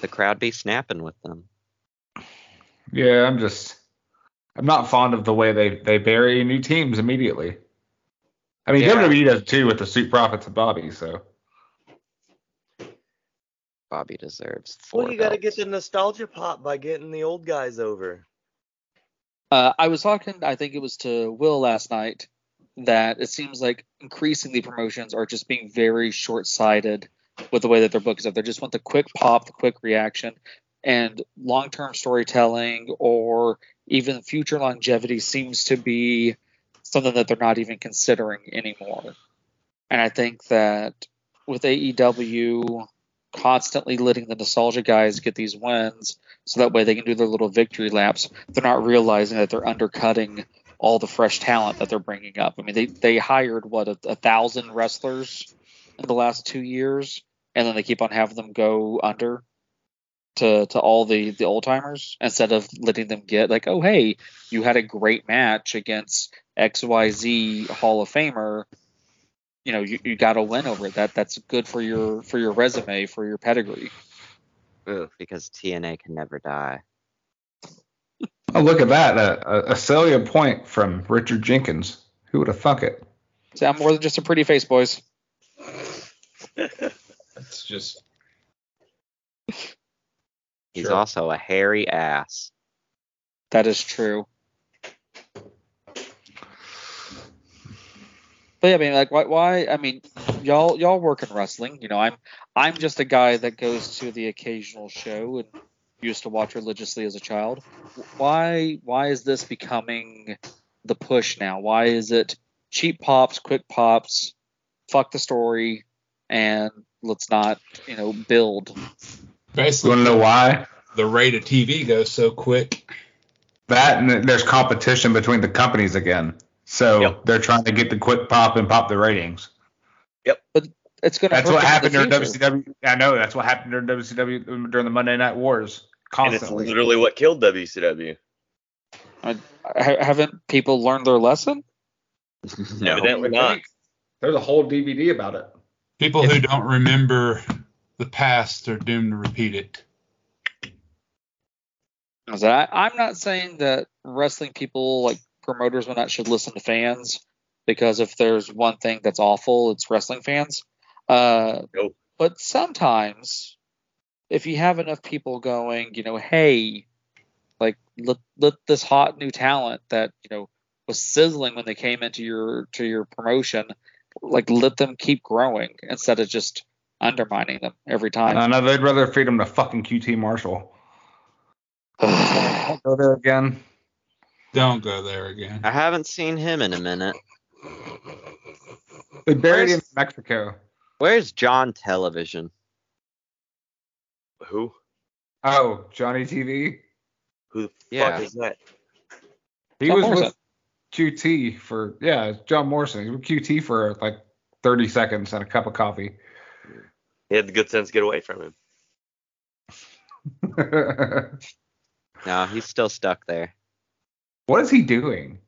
E: The crowd be snapping with them.
F: Yeah, I'm just I'm not fond of the way they they bury new teams immediately. I mean,
E: Yeah.
F: WWE does too with the Suit Profits of Bobby. So
E: Bobby deserves four.
G: Well, you got to get the nostalgia pop by getting the old guys over.
H: Uh, I was talking, I think it was to Will last night, that it seems like increasingly promotions are just being very short sighted with the way that their book is up. They just want the quick pop, the quick reaction, and long term storytelling or even future longevity seems to be something that they're not even considering anymore. And I think that with AEW constantly letting the nostalgia guys get these wins so that way they can do their little victory laps they're not realizing that they're undercutting all the fresh talent that they're bringing up. I mean, they they hired what a, a thousand wrestlers in the last two years, and then they keep on having them go under to to all the the old timers instead of letting them get like, oh hey, you had a great match against X Y Z Hall of Famer. You know, you, you got to win over it. That that's good for your for your resume for your pedigree.
E: because TNA can never die.
F: oh look at that a, a, a salient point from Richard Jenkins. Who would have thunk it?
H: So I'm more than just a pretty face, boys.
A: It's just
E: He's
A: Sure.
E: also a hairy ass.
H: That is true. But yeah, I mean, like, why? Why? I mean, y'all, y'all work in wrestling. You know, I'm, I'm just a guy that goes to the occasional show and used to watch religiously as a child. Why? Why is this becoming the push now? Why is it cheap pops, quick pops, fuck the story, and let's not, you know, build.
F: You
A: basically
F: want to know why?
A: the rate of TV goes so quick.
F: That and there's competition between the companies again. So
G: Yep.
F: they're trying to get the quick pop and pop the ratings.
H: It's gonna.
F: That's
H: hurt
F: what happened during
H: future.
F: WCW. I know that's what happened during WCW during the Monday Night Wars. Constantly.
G: And it's literally what killed WCW.
H: Ha- haven't people learned their lesson?
E: No.
G: Evidently not.
F: There's a whole DVD about it.
A: People who don't remember the past are doomed to repeat it.
H: I'm not saying that wrestling people like promoters and that should listen to fans because if there's one thing that's awful, it's wrestling fans. Uh,
G: Nope.
H: But sometimes, if you have enough people going, you know, hey, like let let this hot new talent that you know was sizzling when they came into your to your promotion, like let them keep growing instead of just undermining them every time.
F: I know they'd rather feed them to fucking QT Marshall. Go there again.
A: Don't go there again.
E: I haven't seen him in a minute.
F: They buried him in Mexico.
E: Where's John Television?
G: Who?
F: Oh, Johnny TV.
G: Who the
E: Yeah.
G: fuck is that?
F: He
H: John
F: was
H: Morrison.
F: with QT for yeah, John Morrison. He was with QT for like 30 seconds and a cup of coffee.
G: He had the good sense to get away from him.
E: No, he's still stuck there.
F: What is he doing?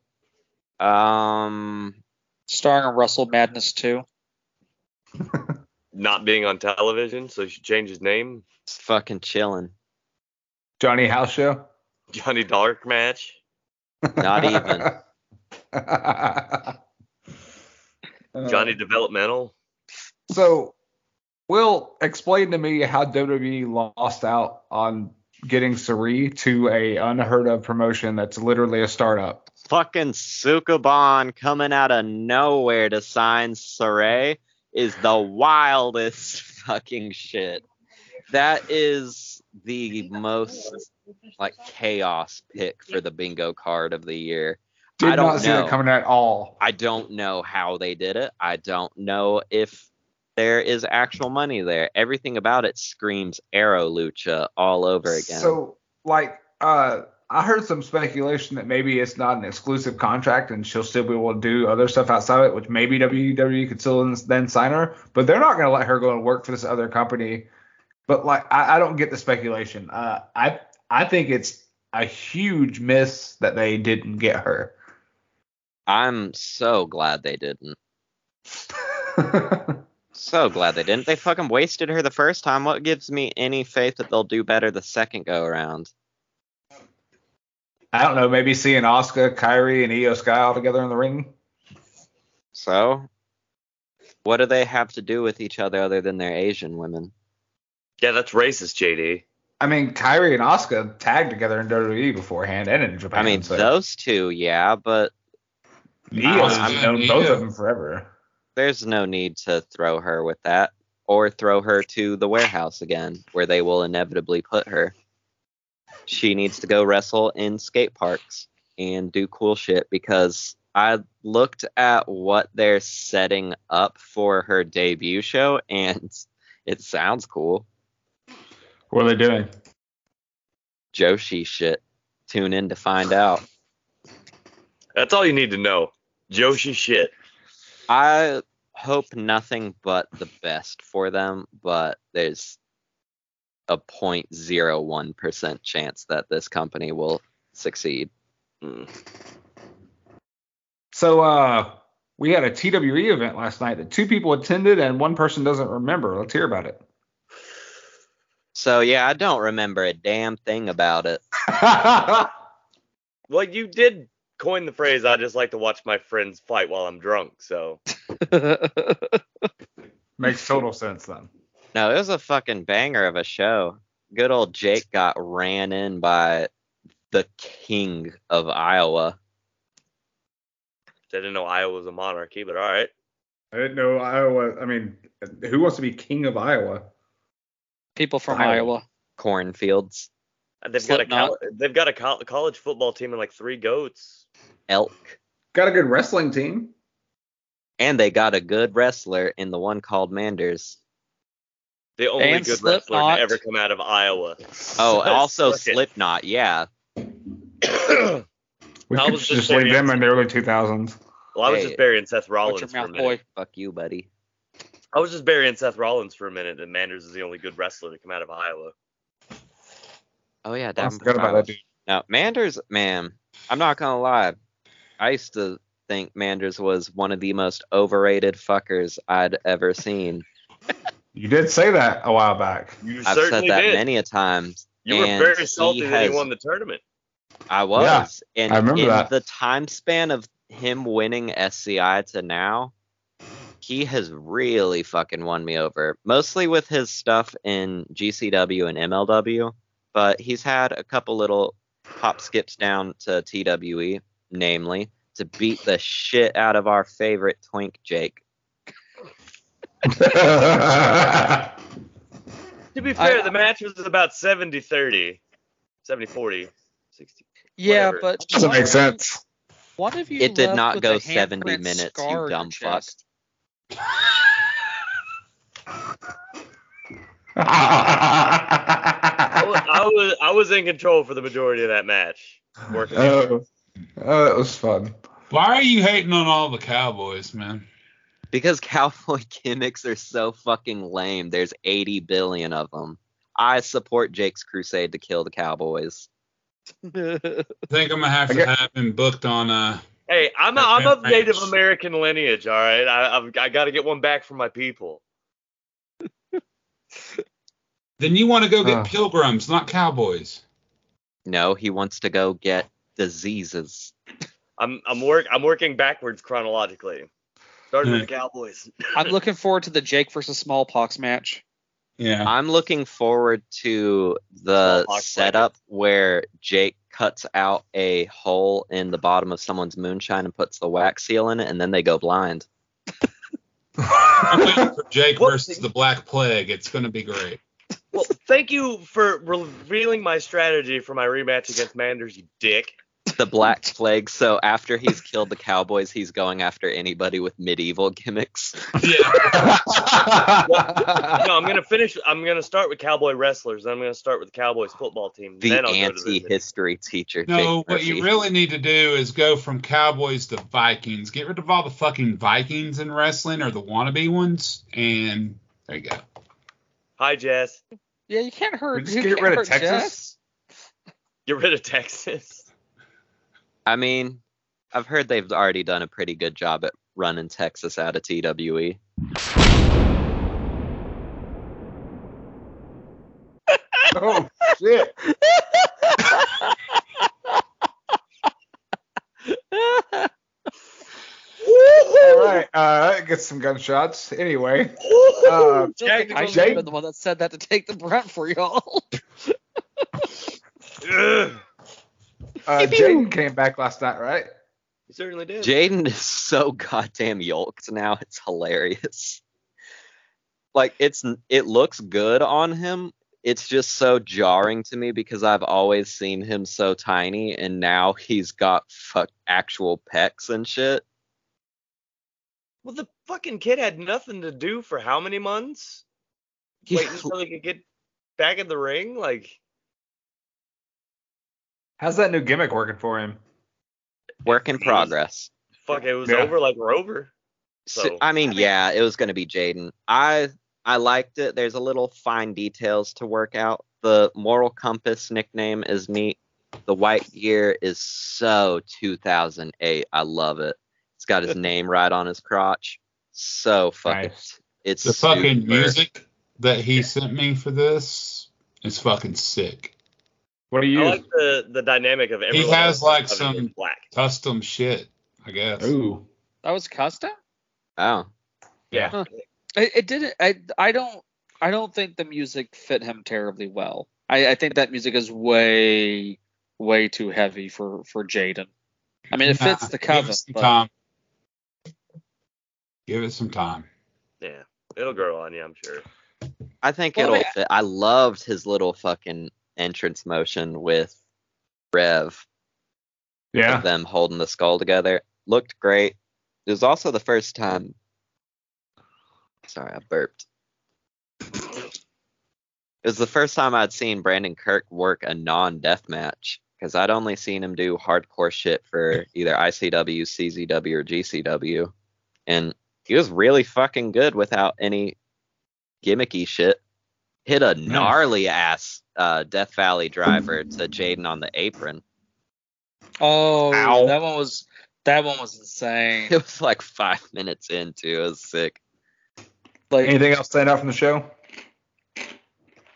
E: Um,
H: Starring in Russell Madness too.
G: Not being on television, so he should change his name.
E: it's fucking chilling.
F: Johnny House Show?
G: Johnny Dark match.
E: Not even.
G: Johnny Developmental.
F: So, Will, explain to me how WWE lost out on getting Sareee to a unheard of promotion that's literally a startup.
E: Fucking Sukeban coming out of nowhere to sign Sareee is the wildest fucking shit. That is the most like chaos pick for the bingo card of the year.
F: Did
E: I don't
F: not see
E: know.
F: that coming at all.
E: I don't know how they did it. I don't know if there is actual money there. Everything about it screams Aro Lucha all over again.
F: So, like, uh, I heard some speculation that maybe it's not an exclusive contract and she'll still be able to do other stuff outside of it, which maybe WWE could still then sign her. But they're not going to let her go and work for this other company But like, I, I don't get the speculation. Uh, I I think it's a huge miss that they didn't get her.
E: I'm so glad they didn't. So glad they didn't. They fucking wasted her the first time. What gives me any faith that they'll do better the second go around?
F: I don't know. Maybe seeing Asuka, Kairi, and Iyo Sky all together in the ring.
E: So, what do they have to do with each other other than they're Asian women?
G: Yeah, that's racist, JD.
F: I mean, Kairi and Asuka tagged together in WWE beforehand and in Japan.
E: I mean,
F: so.
E: those two, yeah, but
F: Io's
A: I've
F: known both of them forever.
E: There's no need to throw her with that or throw her to the warehouse again, where they will inevitably put her. She needs to go wrestle in skate parks and do cool shit because I looked at what they're setting up for her debut show and it sounds cool.
F: What are they doing?
E: Joshi shit. Tune in to find out.
G: That's all you need to know. Joshi shit.
E: I hope nothing but the best for them, but there's a 0.01% chance that this company will succeed.
G: Hmm.
F: So, uh, we had a TWE event last night that two people attended and one person doesn't remember. Let's hear about it.
E: So yeah, I don't remember a damn thing about it.
G: Well, you did coin the phrase, I just like to watch my friends fight while I'm drunk, so.
F: Makes total sense then.
E: No, it was a fucking banger of a show. Good old Jake got ran in by the king of Iowa.
G: I didn't know Iowa was a monarchy, but all right.
F: I didn't know Iowa. I mean, who wants to be king of Iowa?
H: People from
F: Iowa.
H: Iowa.
E: Cornfields,
G: And They've got a
H: Slipknot.
G: they've got a col- college football team and like three goats.
E: elk,
F: Got a good wrestling team.
E: and they got a good wrestler in the one called Manders.
G: The only
H: And
G: good wrestler to ever come out of Iowa.
E: Oh, also
G: Suck it.
E: Slipknot, yeah.
F: We
G: I
F: could
G: was
F: just,
G: just
F: leave them in the early 2000s.
G: Well, I was
E: Hey.
G: just burying Seth
H: Watch
G: Rollins
H: your
G: for a
H: mouth,
G: minute.
H: boy.
E: Fuck you, buddy.
G: I was just burying Seth Rollins for a minute, and Manders is the only good wrestler to come out of Iowa.
E: Oh yeah,
F: I
E: Davenport
F: forgot about that dude.
E: Now Manders, man, I'm not gonna lie. I used to think Manders was one of the most overrated fuckers I'd ever seen.
F: You did say that a while back.
G: You
E: I've said that
G: did.
E: many a times.
G: you were
E: and
G: very
E: he
G: salty that he won the tournament.
E: I was. and
F: I remember
E: in
F: that.
E: the time span of him winning SCI to now, he has really fucking won me over. Mostly with his stuff in GCW and MLW, but he's had a couple little hop skips down to TWE, namely to beat the shit out of our favorite twink Jake.
G: To be fair,
H: I-
G: the match was about 70 30, 70 40, 60.
H: Yeah,
G: Whatever.
H: but
F: Doesn't make sense.
H: you- One of you
E: It did not go 70 minutes, you
H: scar on
E: dumb
H: your
E: fuck.
H: chest.
G: I was, I was in control for the majority of that match. Working
F: oh, oh, that was fun.
A: Why are you hating on all the Cowboys, man?
E: Because cowboy gimmicks are so fucking lame. There's 80 billion of them. I support Jake's crusade to kill the Cowboys.
A: I think I'm gonna have to have him booked on uh
G: Hey, I'm
A: That
G: I'm of Native. American lineage. All right, I I've, I got to get one back for my people.
A: then you want to go get
F: Huh.
A: pilgrims, not cowboys.
E: No, he wants to go get diseases.
G: I'm I'm work I'm working backwards chronologically. Starting with the hmm. Cowboys.
H: I'm looking forward to the Jake versus Smallpox match.
A: Yeah.
E: I'm looking forward to the
G: Smallpox
E: setup where Jake cuts out a hole in the bottom of someone's moonshine and puts the wax seal in it, and then they go blind.
A: I'm waiting for Jake versus the Black Plague. It's gonna be great.
G: Well, thank you for revealing my strategy for my rematch against Manders, you dick.
E: The Black Plague. So after he's killed the Cowboys, he's going after anybody with medieval gimmicks.
A: Yeah.
G: No, I'm gonna finish. I'm gonna start with Cowboy wrestlers. Then I'm gonna start with the Cowboys football team.
E: The
G: then I'll go to the
E: anti-history teacher.
A: No,
E: Jake
A: what you really need to do is go from Cowboys to Vikings. Get rid of all the fucking Vikings in wrestling or the wannabe ones, and there you go.
G: Hi, Jess.
H: Yeah, you can't hurt.
F: just get rid of Texas?
H: Jess.
G: Get rid of Texas.
E: I mean, I've heard they've already done a pretty good job at running Texas out of. TWE.
F: Oh shit! All right, uh, get some gunshots. Anyway, uh,
H: I still I should have been the one that said that to take the brunt for y'all.
G: Ugh.
F: uh, Jaden came back last night, right?
G: He certainly did.
E: Jaden is so goddamn yoked now. It's hilarious. Like it's it looks good on him. It's just so jarring to me because I've always seen him so tiny, and now he's got fuck actual pecs and shit.
G: Well, the fucking kid had nothing to do for how many months? Waiting until he could get back in the ring? Like,
F: How's that new gimmick working for him?
E: Work in progress.
G: fuck, it was
F: Yeah.
G: over like Rover.
E: So,
G: So-
E: I mean, yeah, it was gonna be Jaden. I I liked it. There's a little fine details to work out. The moral compass nickname is neat. The white gear is so 2008. I love it. It's got his name right on his crotch. So fucking.
F: Nice.
E: It's
A: The fucking
E: super-
A: music that he sent me for this is fucking sick.
F: What do you
G: I like the the dynamic of everyone.
A: He
G: has,
A: like, some-
G: black.
A: Custom shit, I guess.
F: Ooh,
H: that was custom.
E: Oh,
F: yeah.
H: Huh. It, it didn't. I I don't. I don't think the music fit him terribly well. I, I think that music is way way too heavy for for Jaden. I mean, it
A: Nah,
H: fits the
A: give
H: cover.
A: it some
H: but-
A: time. Give it some time.
G: Yeah, it'll grow on you, I'm sure.
E: I think
H: Well,
E: it'll
H: yeah.
E: fit. I loved his little fucking entrance motion with Rev.
F: Yeah.
E: them holding the skull together. Looked great. It was also the first time. Sorry, I burped. It was the first time I'd seen Brandon Kirk work a non-death match because I'd only seen him do hardcore shit for either ICW, CZW, or GCW, and he was really fucking good without any gimmicky shit. Hit a gnarly ass uh, Death Valley driver to Jaden on the apron.
H: Oh,
F: Ow.
H: that one was that one was insane.
E: It was like five minutes into. It was sick.
H: Like
F: Anything else stand out from the show?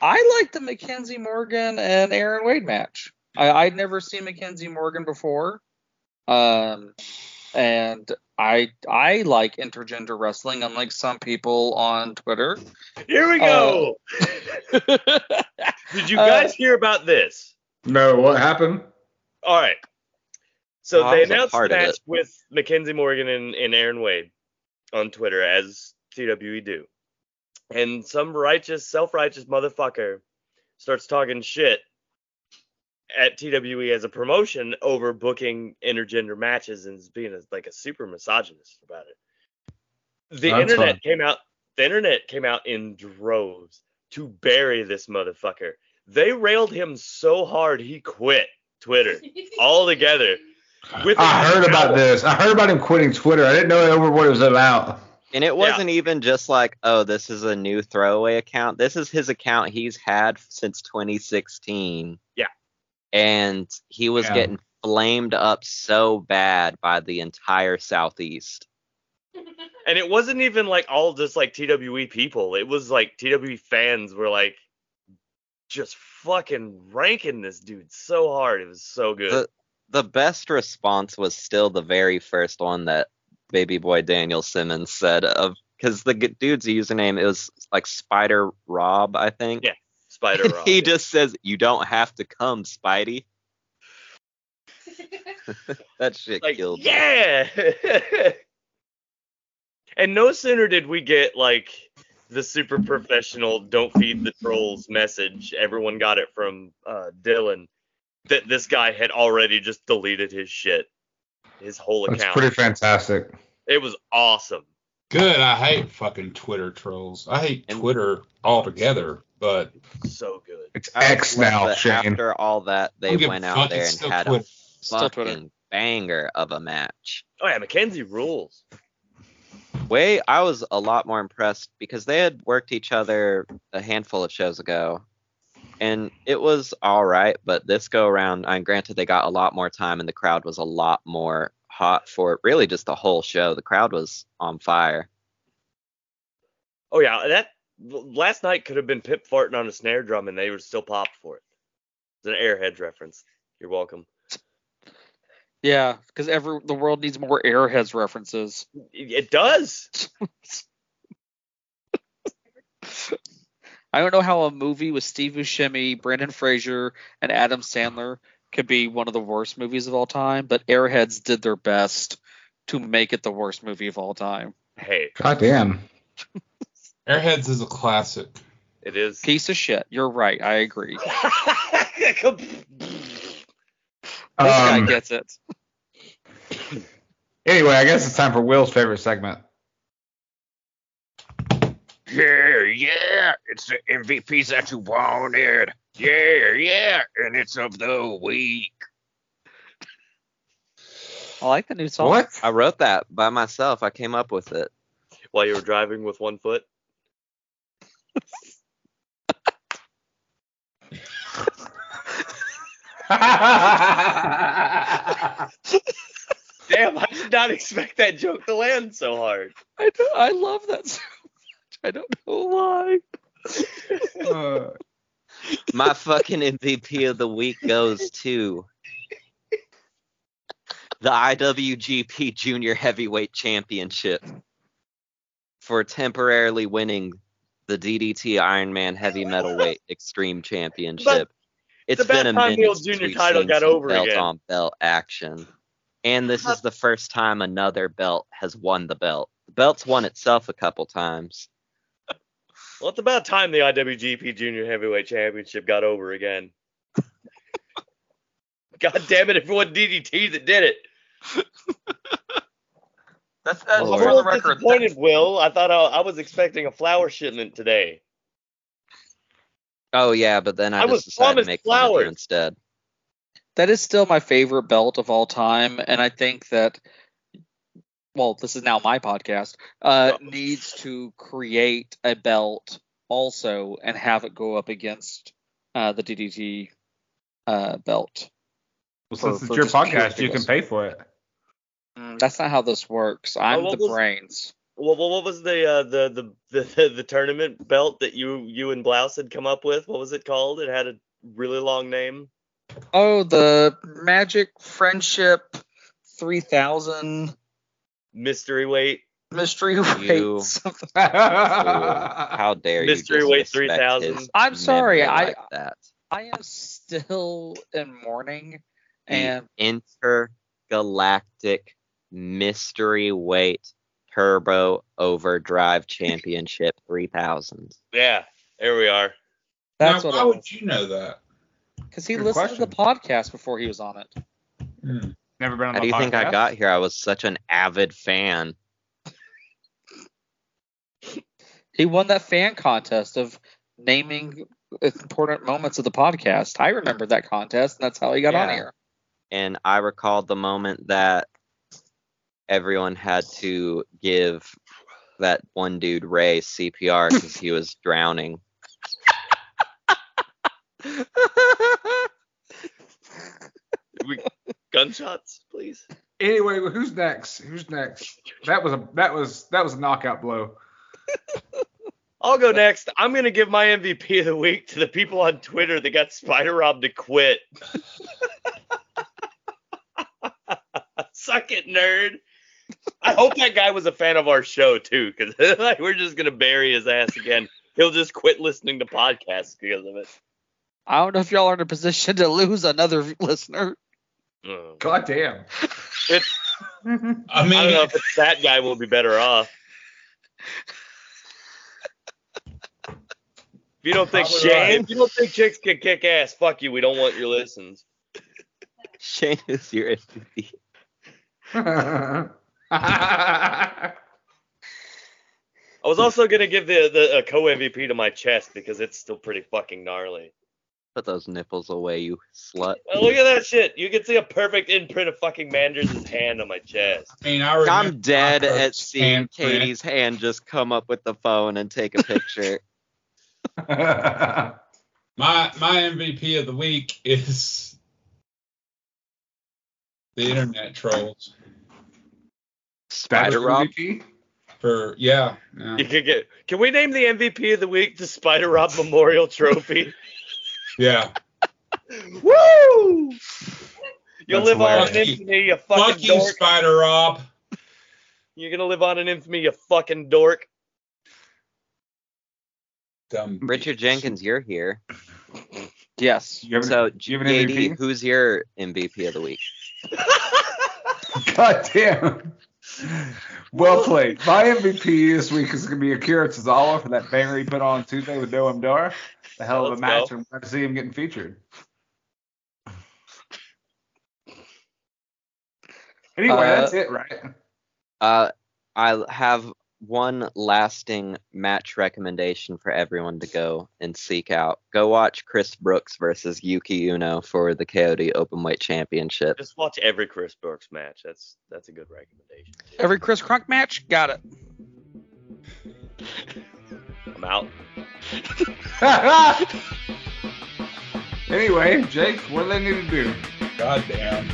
H: I like the Mackenzie Morgan and Aaron Wade match. I, I'd never seen Mackenzie Morgan before. Um, and I I like intergender wrestling, unlike some people on Twitter.
G: Here we go. Did you
H: Uh,
G: guys hear about this?
F: No. What happened?
G: All right. So
E: Oh,
G: they
E: was a
G: announced the match with Mackenzie Morgan and, and Aaron Wade on Twitter, as TWE do. And some righteous, self-righteous motherfucker starts talking shit at TWE as a promotion over booking intergender matches and being a, like a super misogynist about it. The
F: That's
G: internet
F: fun.
G: came out. The internet came out in droves to bury this motherfucker. They railed him so hard he quit Twitter altogether. With
F: I
G: his
F: heard about this. I heard about him quitting Twitter. I didn't know over what it was about.
E: And it wasn't even just like, oh, this is a new throwaway account. This is his account he's had since 2016.
G: Yeah.
E: And he was
F: Yeah.
E: getting flamed up so bad by the entire Southeast.
G: And it wasn't even like all just like TWE people. It was like TWE fans were like just fucking ranking this dude so hard. It was so good.
E: The the best response was still the very first one that baby boy Daniel Simmons said of because the dude's username it was like Spider Rob, I think.
G: Yeah, Spider
E: And
G: Rob.
E: he just says, "You don't have to come, Spidey." That shit
G: like
E: killed. me.
G: yeah. and no sooner did we get like the super professional "Don't feed the trolls" message. Everyone got it from uh, Dylan. That this guy had already just deleted his shit, his whole
F: That's
G: account.
F: pretty fantastic.
G: It was awesome.
A: Good. I hate fucking Twitter trolls. I hate
E: And-
A: Twitter altogether. But
G: So good.
F: It's
E: I
F: X
E: love
F: now, Shane.
E: After all that, they
A: don't give a
E: went out
A: it's
E: there and had
A: Twitter.
E: a fucking banger of a match.
G: Oh yeah, Mackenzie rules.
E: Way I was a lot more impressed because they had worked each other a handful of shows ago, and it was all right. But this go around, I granted they got a lot more time, and the crowd was a lot more hot for it. Really, just the whole show. The crowd was on fire.
G: Oh yeah, that last night could have been Pip farting on a snare drum and they were still popped for it. It's an Airheads reference. You're welcome.
H: Yeah, because every the world needs more Airheads references.
G: It it does.
H: I don't know how a movie with Steve Buscemi, Brendan Fraser, and Adam Sandler could be one of the worst movies of all time, but Airheads did their best to make it the worst movie of all time.
G: Hey,
F: God damn.
A: Airheads is a classic.
G: it is.
H: Piece of shit. You're right. I agree. This
F: Um,
H: guy gets it.
F: Anyway, I guess it's time for Will's favorite segment.
I: Yeah, yeah, it's the MVPs that you wanted. Yeah, yeah, and it's of the week.
H: I like the new song.
F: What?
E: I wrote that by myself. I came up with it.
G: While you were driving with one foot. Damn, I did not expect that joke to land so hard.
H: I, do, I love that so much. I don't know why.
F: Uh,
E: My fucking MVP of the week goes to the IWGP Junior Heavyweight Championship for temporarily winning the DDT Iron Man Heavy Metalweight Extreme Championship. It's
G: about
E: been a
G: time the old junior title got over
E: belt
G: again.
E: on belt action, and this is the first time another belt has won the belt. The belt's won itself a couple times.
G: Well, it's about time the IWGP Junior Heavyweight Championship got over again. God damn it, everyone DDT that did it.
H: That's,
E: that's
G: I'm a
H: for
G: little
H: the record.
G: disappointed, Will. I thought I, I was expecting a flower shipment today.
E: Oh yeah, but then I,
G: I
E: just
G: was
E: decided to
G: promised
E: make fun
G: flowers.
E: instead.
H: that is still my favorite belt of all time, and I think that well, this is now my podcast, uh,
G: Oh.
H: needs to create a belt also and have it go up against uh, the DDT uh, belt.
F: well,
H: For-
F: since it's
H: for
F: your podcast, you can pay for it.
H: Mm, That's not how this works. I'm
G: what
H: the
G: was-
H: brains.
G: Well, what what was the uh, the, the the the tournament belt that you you and Blouse had come up with? What was it called? It had a really long name.
H: Oh, the Magic Friendship 3000
G: Mystery weight.
H: mystery weight. something.
E: How dare you?
G: Mystery weight 3000.
H: I'm sorry, I-
E: like that.
H: I am still in mourning,
E: The
H: and
E: intergalactic mystery weight turbo overdrive championship 3000
G: Yeah, there we are.
H: that's
A: now,
H: what
A: why
H: I
A: would you know that?
H: because he
F: Good
H: listened to the podcast before he was on it.
A: Hmm.
F: Never been on
E: how
F: my
E: do you think i got here i was such an avid fan
H: He won that fan contest of naming important moments of the podcast. I remember that contest, and that's how he got on here.
E: and i recalled the moment that everyone had to give that one dude ray cpr because he was drowning
G: We, gunshots, please.
F: Anyway, who's next? Who's next? That was a that was that was a knockout blow.
G: I'll go next. I'm gonna give my MVP of the week to the people on Twitter that got Spider Rob to quit. Suck it, nerd. I hope that guy was a fan of our show too, because like, we're just gonna bury his ass again. He'll just quit listening to podcasts because of it.
H: I don't know if y'all are in a position to lose another listener.
G: Oh.
F: God damn.
A: I
G: I
A: mean,
G: don't know if it's that guy will be better off. If you don't think Shane,
A: right.
G: if you don't think chicks can kick ass, fuck you. We don't want your listens.
E: shane is your MVP.
G: I was also gonna give the the uh, co MVP to my chest because it's still pretty fucking gnarly.
E: put those nipples away you slut
G: Oh, look at that shit! You can see a perfect imprint of fucking Manders' hand on my chest.
A: I mean, I remember
E: I'm dead at seeing
A: handprint.
E: Katie's hand just come up with the phone and take a picture.
A: My my MVP of the week is the internet trolls.
E: Spider
F: That's
E: Rob.
F: MVP?
A: For yeah, yeah,
G: You could get. Can we name the MVP of the week the Spider Rob Memorial Trophy?
A: yeah.
G: Woo! You'll
F: That's
G: live on in infamy, you fucking Fuck
A: you,
G: dork.
A: Spider Rob.
G: You're gonna live on in infamy, you fucking dork.
A: Dumb.
E: Richard Jenkins, you're here.
H: Yes.
F: You have, an-
E: So,
F: you have an
E: JD,
F: MVP?
E: who's your MVP of the week?
F: God damn. Well played. My MVP this week is going to be Akira Tozawa for that banger he put on Tuesday with Noam Dar. The hell of a match.
G: go.
F: I'm glad to see him getting featured. Anyway,
E: Uh,
F: that's it, right?
E: Uh, I have one lasting match recommendation for everyone to go and seek out. Go watch Chris Brooks versus Yuki Ueno for the KO-D Openweight Championship.
G: Just watch every Chris Brooks match. That's that's a good recommendation.
H: Every Chris Crunk match, got it.
G: I'm out.
F: anyway, Jake, what do they need to do?
A: God damn.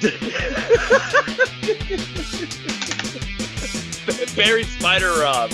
G: Barry Spider Rob.